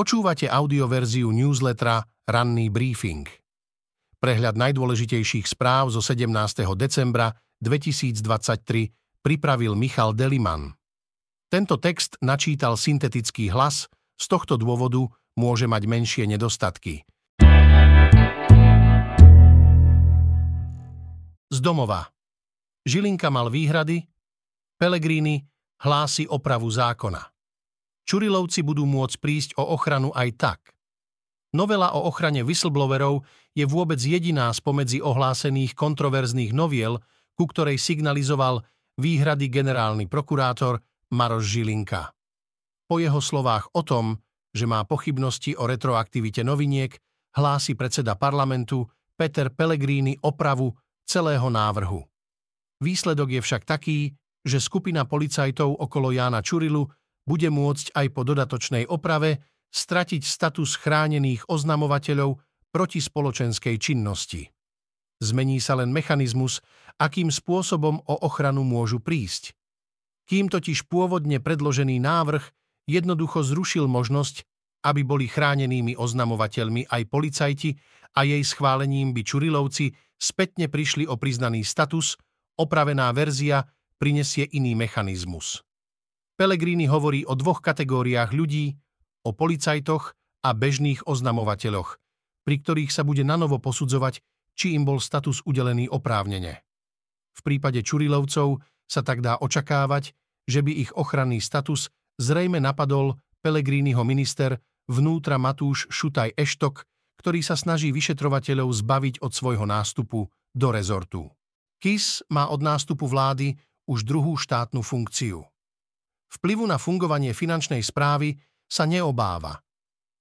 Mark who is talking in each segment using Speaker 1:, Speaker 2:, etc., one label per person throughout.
Speaker 1: Počúvate audioverziu newslettera Ranný briefing. Prehľad najdôležitejších správ zo 17. decembra 2023 pripravil Michal Deliman. Tento text načítal syntetický hlas, z tohto dôvodu môže mať menšie nedostatky. Z domova. Žilinka mal výhrady, Pelegrini hlási opravu zákona. Čurilovci budú môcť prísť o ochranu aj tak. Novela o ochrane whistleblowerov je vôbec jediná spomedzi ohlásených kontroverzných noviel, ku ktorej signalizoval výhrady generálny prokurátor Maroš Žilinka. Po jeho slovách o tom, že má pochybnosti o retroaktivite noviniek, hlási predseda parlamentu Peter Pellegrini opravu celého návrhu. Výsledok je však taký, že skupina policajtov okolo Jána Čurilu bude môcť aj po dodatočnej oprave stratiť status chránených oznamovateľov proti spoločenskej činnosti. Zmení sa len mechanizmus, akým spôsobom o ochranu môžu prísť. Kým totiž pôvodne predložený návrh jednoducho zrušil možnosť, aby boli chránenými oznamovateľmi aj policajti a jej schválením by Čurilovci spätne prišli o priznaný status, opravená verzia prinesie iný mechanizmus. Pellegrini hovorí o dvoch kategóriách ľudí, o policajtoch a bežných oznamovateľoch, pri ktorých sa bude nanovo posudzovať, či im bol status udelený oprávnene. V prípade Čurilovcov sa tak dá očakávať, že by ich ochranný status zrejme napadol Pellegriniho minister vnútra Matúš Šutaj Eštok, ktorý sa snaží vyšetrovateľov zbaviť od svojho nástupu do rezortu. KIS má od nástupu vlády už druhú štátnu funkciu. Vplyvu na fungovanie finančnej správy sa neobáva.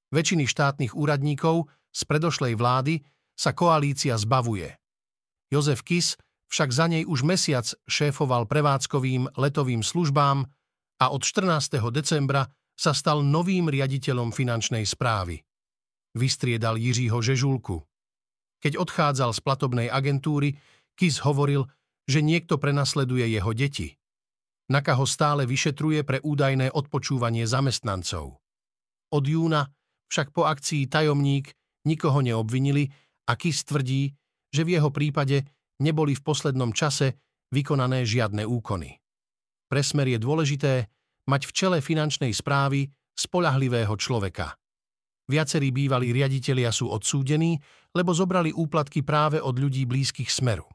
Speaker 1: Väčšiny štátnych úradníkov z predošlej vlády sa koalícia zbavuje. Jozef Kis však za nej už mesiac šéfoval prevádzkovým letovým službám a od 14. decembra sa stal novým riaditeľom finančnej správy. Vystriedal Jiřího Žežulku. Keď odchádzal z platobnej agentúry, Kis hovoril, že niekto prenasleduje jeho deti. Naka ho stále vyšetruje pre údajné odpočúvanie zamestnancov. Od júna však po akcii Tajomník nikoho neobvinili a Kis tvrdí, že v jeho prípade neboli v poslednom čase vykonané žiadne úkony. Pre smer je dôležité mať v čele finančnej správy spolahlivého človeka. Viacerí bývalí riaditelia sú odsúdení, lebo zobrali úplatky práve od ľudí blízkych smeru.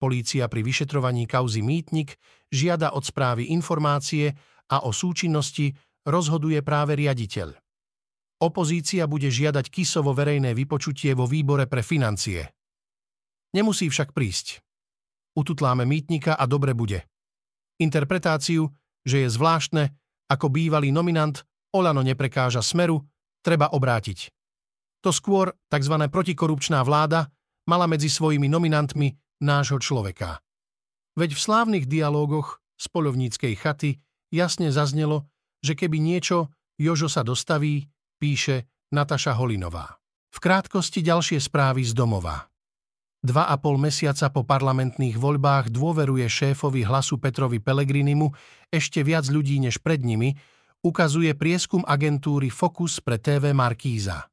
Speaker 1: Polícia pri vyšetrovaní kauzy Mýtnik žiada od správy informácie a o súčinnosti rozhoduje práve riaditeľ. Opozícia bude žiadať Kisovo verejné vypočutie vo výbore pre financie. Nemusí však prísť. Ututláme mýtnika a dobre bude. Interpretáciu, že je zvláštne, ako bývalý nominant Olano neprekáža smeru, treba obrátiť. To skôr tzv. protikorupčná vláda mala medzi svojimi nominantmi nášho človeka. Veď v slávnych dialógoch z polovníckej chaty jasne zaznelo, že keby niečo Jožo sa dostaví, píše Nataša Holinová. V krátkosti ďalšie správy z domova. Dva a pol mesiaca po parlamentných voľbách dôveruje šéfovi hlasu Petrovi Pelegrinimu ešte viac ľudí než pred nimi, ukazuje prieskum agentúry Focus pre TV Markíza.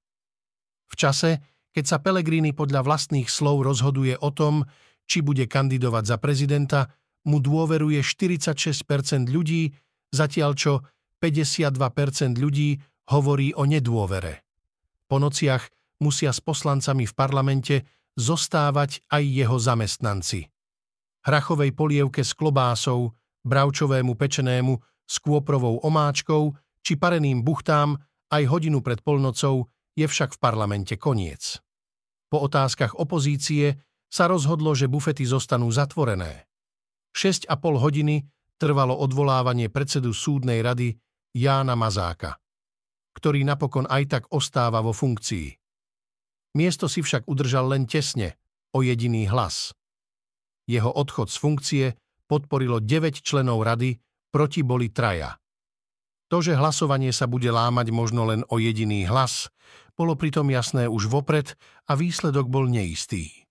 Speaker 1: V čase, keď sa Pelegrini podľa vlastných slov rozhoduje o tom, či bude kandidovať za prezidenta, mu dôveruje 46% ľudí, zatiaľ čo 52% ľudí hovorí o nedôvere. Po nociach musia s poslancami v parlamente zostávať aj jeho zamestnanci. Hrachovej polievke s klobásou, bravčovému pečenému s kôprovou omáčkou či pareným buchtám aj hodinu pred polnocou je však v parlamente koniec. Po otázkach opozície sa rozhodlo, že bufety zostanú zatvorené. 6,5 hodiny trvalo odvolávanie predsedu súdnej rady Jána Mazáka, ktorý napokon aj tak ostáva vo funkcii. Miesto si však udržal len tesne, o jediný hlas. Jeho odchod z funkcie podporilo 9 členov rady, proti boli traja. To, že hlasovanie sa bude lámať možno len o jediný hlas, bolo pritom jasné už vopred a výsledok bol neistý.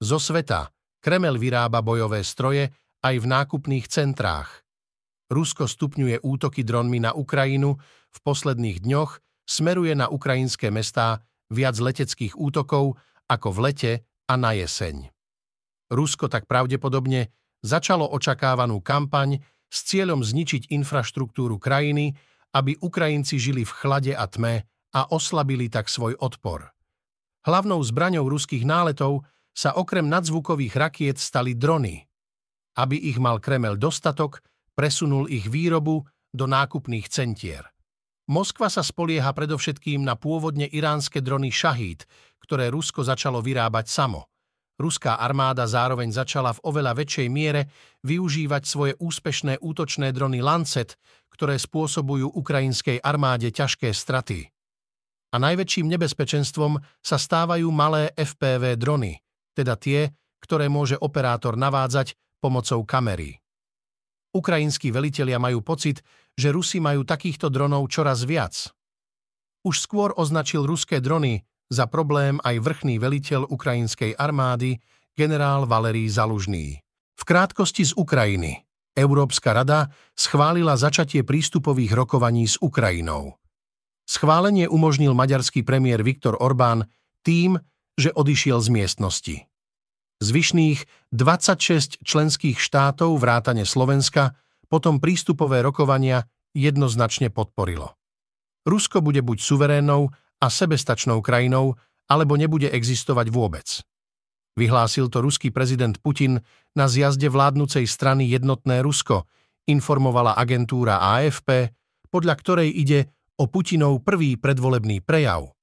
Speaker 1: Zo sveta Kremel vyrába bojové stroje aj v nákupných centrách. Rusko stupňuje útoky dronmi na Ukrajinu, v posledných dňoch smeruje na ukrajinské mestá viac leteckých útokov ako v lete a na jeseň. Rusko tak pravdepodobne začalo očakávanú kampaň s cieľom zničiť infraštruktúru krajiny, aby Ukrajinci žili v chlade a tme a oslabili tak svoj odpor. Hlavnou zbraňou ruských náletov sa okrem nadzvukových rakiet stali drony. Aby ich mal Kremel dostatok, presunul ich výrobu do nákupných centier. Moskva sa spolieha predovšetkým na pôvodne iránske drony Shahid, ktoré Rusko začalo vyrábať samo. Ruská armáda zároveň začala v oveľa väčšej miere využívať svoje úspešné útočné drony Lancet, ktoré spôsobujú ukrajinskej armáde ťažké straty. A najväčším nebezpečenstvom sa stávajú malé FPV drony, teda tie, ktoré môže operátor navádzať pomocou kamery. Ukrajinskí velitelia majú pocit, že Rusi majú takýchto dronov čoraz viac. Už skôr označil ruské drony za problém aj vrchný veliteľ ukrajinskej armády, generál Valerij Zalužný. V krátkosti z Ukrajiny. Európska rada schválila začatie prístupových rokovaní s Ukrajinou. Schválenie umožnil maďarský premiér Viktor Orbán tým, že odišiel z miestnosti. Zvyšných 26 členských štátov vrátane Slovenska potom prístupové rokovania jednoznačne podporilo. Rusko bude buď suverénnou a sebestačnou krajinou, alebo nebude existovať vôbec. Vyhlásil to ruský prezident Putin na zjazde vládnucej strany Jednotné Rusko, informovala agentúra AFP, podľa ktorej ide o Putinov prvý predvolebný prejav.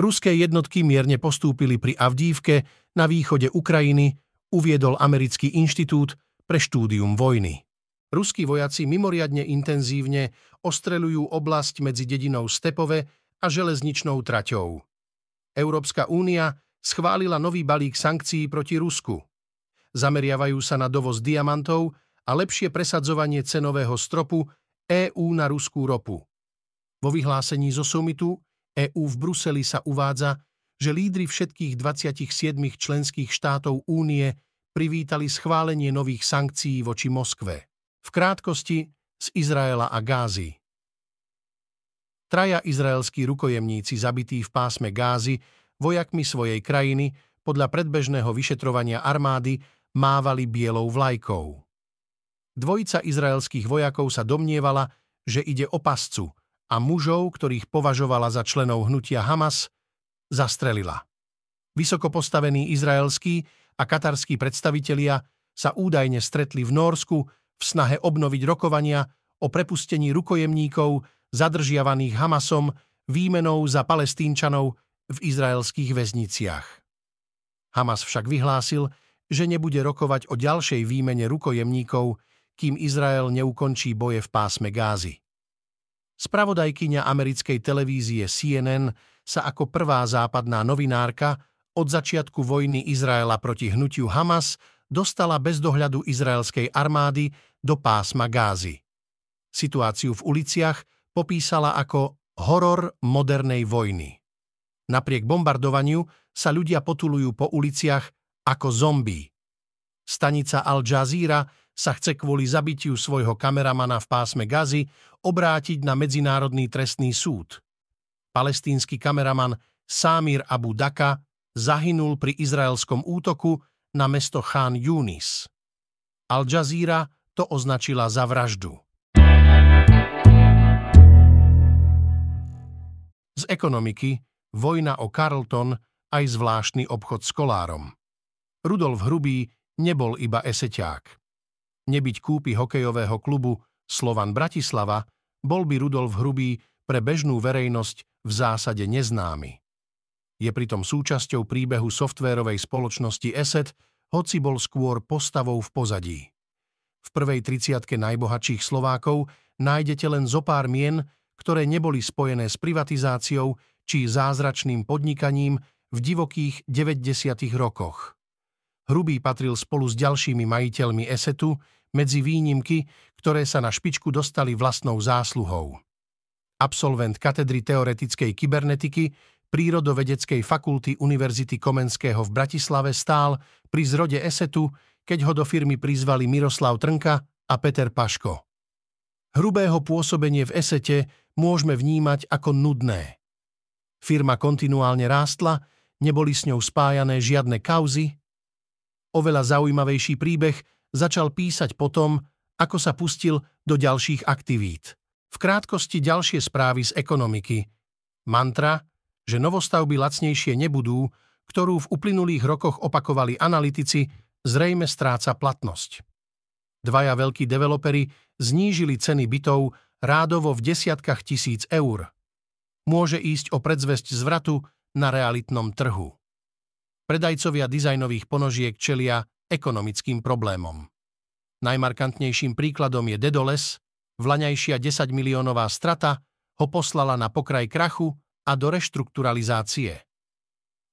Speaker 1: Ruské jednotky mierne postúpili pri Avdívke na východe Ukrajiny, uviedol Americký inštitút pre štúdium vojny. Ruskí vojaci mimoriadne intenzívne ostreľujú oblasť medzi dedinou Stepove a železničnou traťou. Európska únia schválila nový balík sankcií proti Rusku. Zameriavajú sa na dovoz diamantov a lepšie presadzovanie cenového stropu EÚ na ruskú ropu. Vo vyhlásení zo summitu EÚ v Bruseli sa uvádza, že lídry všetkých 27 členských štátov únie privítali schválenie nových sankcií voči Moskve. V krátkosti z Izraela a Gázy. Traja izraelskí rukojemníci zabití v pásme Gázy vojakmi svojej krajiny podľa predbežného vyšetrovania armády mávali bielou vlajkou. Dvojica izraelských vojakov sa domnievala, že ide o pascu a mužov, ktorých považovala za členov hnutia Hamas, zastrelila. Vysoko postavení izraelskí a katarskí predstavitelia sa údajne stretli v Nórsku v snahe obnoviť rokovania o prepustení rukojemníkov zadržiavaných Hamasom výmenou za palestínčanov v izraelských väzniciach. Hamas však vyhlásil, že nebude rokovať o ďalšej výmene rukojemníkov, kým Izrael neukončí boje v pásme Gázy. Spravodajkyňa americkej televízie CNN sa ako prvá západná novinárka od začiatku vojny Izraela proti hnutiu Hamas dostala bez dohľadu izraelskej armády do pásma Gázy. Situáciu v uliciach popísala ako horor modernej vojny. Napriek bombardovaniu sa ľudia potulujú po uliciach ako zombí. Stanica Al Jazeera sa chce kvôli zabitiu svojho kameramana v pásme Gazy obrátiť na Medzinárodný trestný súd. Palestínsky kameraman Samir Abu Daka zahynul pri izraelskom útoku na mesto Khan Yunis. Al Jazeera to označila za vraždu. Z ekonomiky vojna o Carlton aj zvláštny obchod s kolárom. Rudolf Hrubý nebol iba eseťák nebyť kúpy hokejového klubu Slovan Bratislava, bol by Rudolf Hrubý pre bežnú verejnosť v zásade neznámy. Je pritom súčasťou príbehu softvérovej spoločnosti ESET, hoci bol skôr postavou v pozadí. V prvej triciatke najbohatších Slovákov nájdete len zo pár mien, ktoré neboli spojené s privatizáciou či zázračným podnikaním v divokých 90. rokoch. Hrubý patril spolu s ďalšími majiteľmi Esetu medzi výnimky, ktoré sa na špičku dostali vlastnou zásluhou. Absolvent katedry teoretickej kybernetiky Prírodovedeckej fakulty Univerzity Komenského v Bratislave stál pri zrode Esetu, keď ho do firmy prizvali Miroslav Trnka a Peter Paško. Hrubého pôsobenie v esete môžeme vnímať ako nudné. Firma kontinuálne rástla, neboli s ňou spájané žiadne kauzy. Oveľa zaujímavejší príbeh začal písať potom, ako sa pustil do ďalších aktivít. V krátkosti ďalšie správy z ekonomiky. Mantra, že novostavby lacnejšie nebudú, ktorú v uplynulých rokoch opakovali analytici, zrejme stráca platnosť. Dvaja veľkí developeri znížili ceny bytov rádovo v desiatkách tisíc eur. Môže ísť o predzvesť zvratu na realitnom trhu. Predajcovia dizajnových ponožiek čelia ekonomickým problémom. Najmarkantnejším príkladom je Dedoles, Vlaňajšia 10 miliónová strata ho poslala na pokraj krachu a do reštrukturalizácie.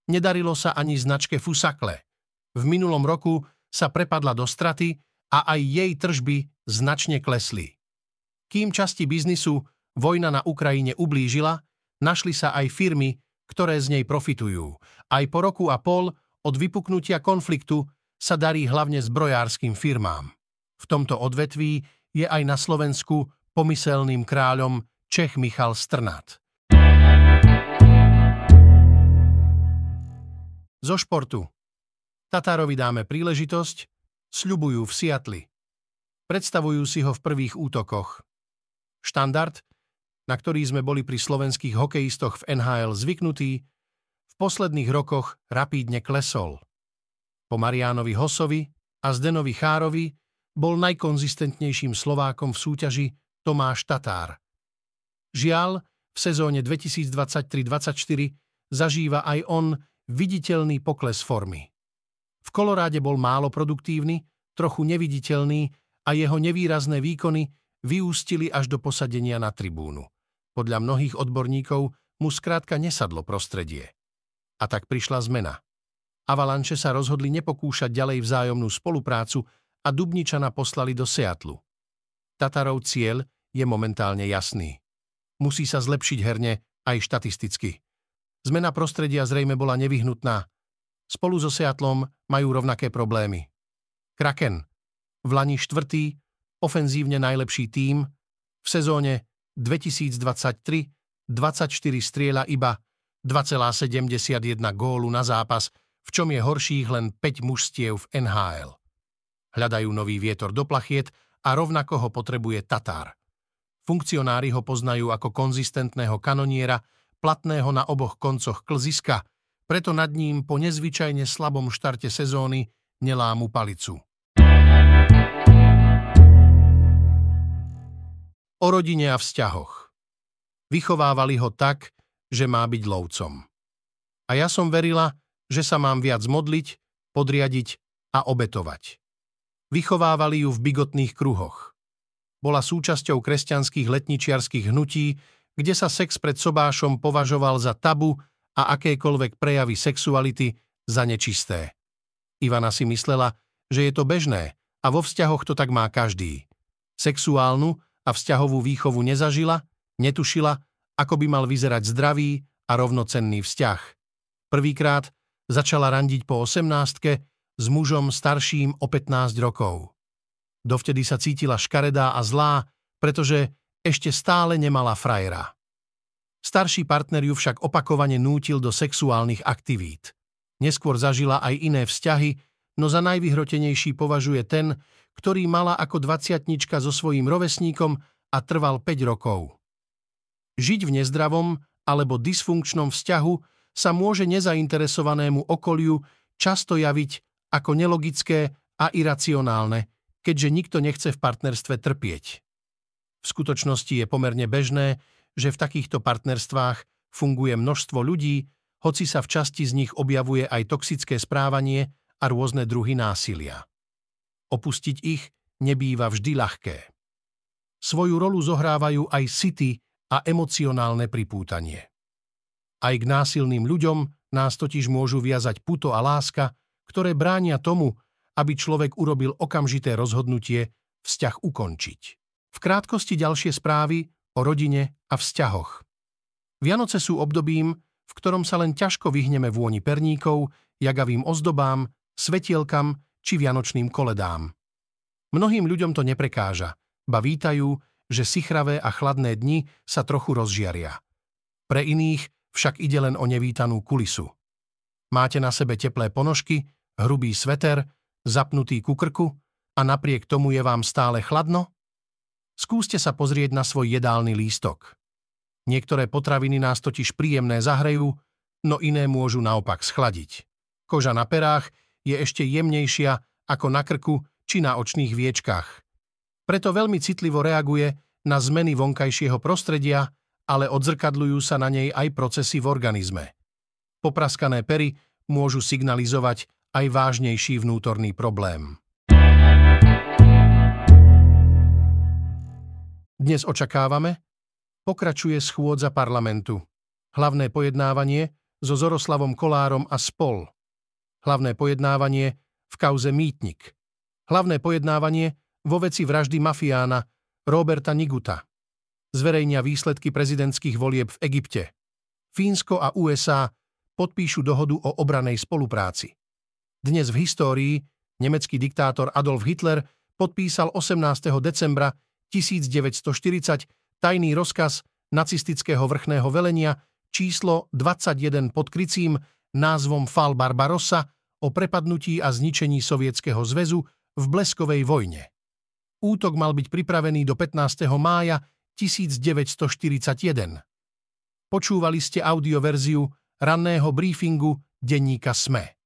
Speaker 1: Nedarilo sa ani značke Fusakle. V minulom roku sa prepadla do straty a aj jej tržby značne klesli. Kým časti biznisu vojna na Ukrajine ublížila, našli sa aj firmy, ktoré z nej profitujú. Aj po roku a pol od vypuknutia konfliktu sa darí hlavne zbrojárským firmám. V tomto odvetví je aj na Slovensku pomyselným kráľom Čech Michal Strnat. Zo športu. Tatárovi dáme príležitosť, sľubujú v Siatli. Predstavujú si ho v prvých útokoch. Štandard, na ktorý sme boli pri slovenských hokejistoch v NHL zvyknutí, v posledných rokoch rapídne klesol. Po Mariánovi Hosovi a Zdenovi Chárovi bol najkonzistentnejším Slovákom v súťaži Tomáš Tatár. Žiaľ, v sezóne 2023-2024 zažíva aj on viditeľný pokles formy. V Koloráde bol málo produktívny, trochu neviditeľný a jeho nevýrazné výkony vyústili až do posadenia na tribúnu. Podľa mnohých odborníkov mu skrátka nesadlo prostredie. A tak prišla zmena. Avalanche sa rozhodli nepokúšať ďalej vzájomnú spoluprácu a Dubničana poslali do Seatlu. Tatarov cieľ je momentálne jasný. Musí sa zlepšiť herne aj štatisticky. Zmena prostredia zrejme bola nevyhnutná. Spolu so Seatlom majú rovnaké problémy. Kraken, v Lani štvrtý, ofenzívne najlepší tím, v sezóne 2023 24 strieľa iba 2,71 gólu na zápas, v čom je horších len 5 mužstiev v NHL. Hľadajú nový vietor do plachiet a rovnako ho potrebuje Tatár. Funkcionári ho poznajú ako konzistentného kanoniera, platného na oboch koncoch klziska, preto nad ním po nezvyčajne slabom štarte sezóny nelámu palicu. O rodine a vzťahoch. Vychovávali ho tak, že má byť lovcom. A ja som verila, že sa mám viac modliť, podriadiť a obetovať. Vychovávali ju v bigotných kruhoch. Bola súčasťou kresťanských letničiarských hnutí, kde sa sex pred sobášom považoval za tabu a akékoľvek prejavy sexuality za nečisté. Ivana si myslela, že je to bežné a vo vzťahoch to tak má každý. Sexuálnu a vzťahovú výchovu nezažila, netušila, ako by mal vyzerať zdravý a rovnocenný vzťah. Prvýkrát začala randiť po osemnástke s mužom starším o 15 rokov. Dovtedy sa cítila škaredá a zlá, pretože ešte stále nemala frajera. Starší partner ju však opakovane nútil do sexuálnych aktivít. Neskôr zažila aj iné vzťahy, no za najvyhrotenejší považuje ten, ktorý mala ako dvaciatnička so svojím rovesníkom a trval 5 rokov. Žiť v nezdravom alebo dysfunkčnom vzťahu sa môže nezainteresovanému okoliu často javiť ako nelogické a iracionálne, keďže nikto nechce v partnerstve trpieť. V skutočnosti je pomerne bežné, že v takýchto partnerstvách funguje množstvo ľudí, hoci sa v časti z nich objavuje aj toxické správanie a rôzne druhy násilia. Opustiť ich nebýva vždy ľahké. Svoju rolu zohrávajú aj city a emocionálne pripútanie. Aj k násilným ľuďom nás totiž môžu viazať puto a láska, ktoré bránia tomu, aby človek urobil okamžité rozhodnutie vzťah ukončiť. V krátkosti ďalšie správy o rodine a vzťahoch. Vianoce sú obdobím, v ktorom sa len ťažko vyhneme vôni perníkov, jagavým ozdobám, svetielkam či vianočným koledám. Mnohým ľuďom to neprekáža, ba vítajú, že sichravé a chladné dni sa trochu rozžiaria. Pre iných však ide len o nevítanú kulisu. Máte na sebe teplé ponožky, hrubý sveter, zapnutý ku krku a napriek tomu je vám stále chladno? Skúste sa pozrieť na svoj jedálny lístok. Niektoré potraviny nás totiž príjemné zahrejú, no iné môžu naopak schladiť. Koža na perách je ešte jemnejšia ako na krku či na očných viečkách. Preto veľmi citlivo reaguje na zmeny vonkajšieho prostredia, ale odzrkadľujú sa na nej aj procesy v organizme. Popraskané pery môžu signalizovať aj vážnejší vnútorný problém. Dnes očakávame, pokračuje schôdza parlamentu. Hlavné pojednávanie so Zoroslavom Kolárom a spol. Hlavné pojednávanie v kauze Mýtnik. Hlavné pojednávanie vo veci vraždy mafiána Roberta Niguta. Zverejnia výsledky prezidentských volieb v Egypte. Fínsko a USA podpíšu dohodu o obranej spolupráci. Dnes v histórii nemecký diktátor Adolf Hitler podpísal 18. decembra 1940 tajný rozkaz nacistického vrchného velenia číslo 21 pod krycím názvom Fal Barbarossa o prepadnutí a zničení Sovietskeho zväzu v bleskovej vojne. Útok mal byť pripravený do 15. mája 1941. Počúvali ste audioverziu ranného briefingu denníka SME.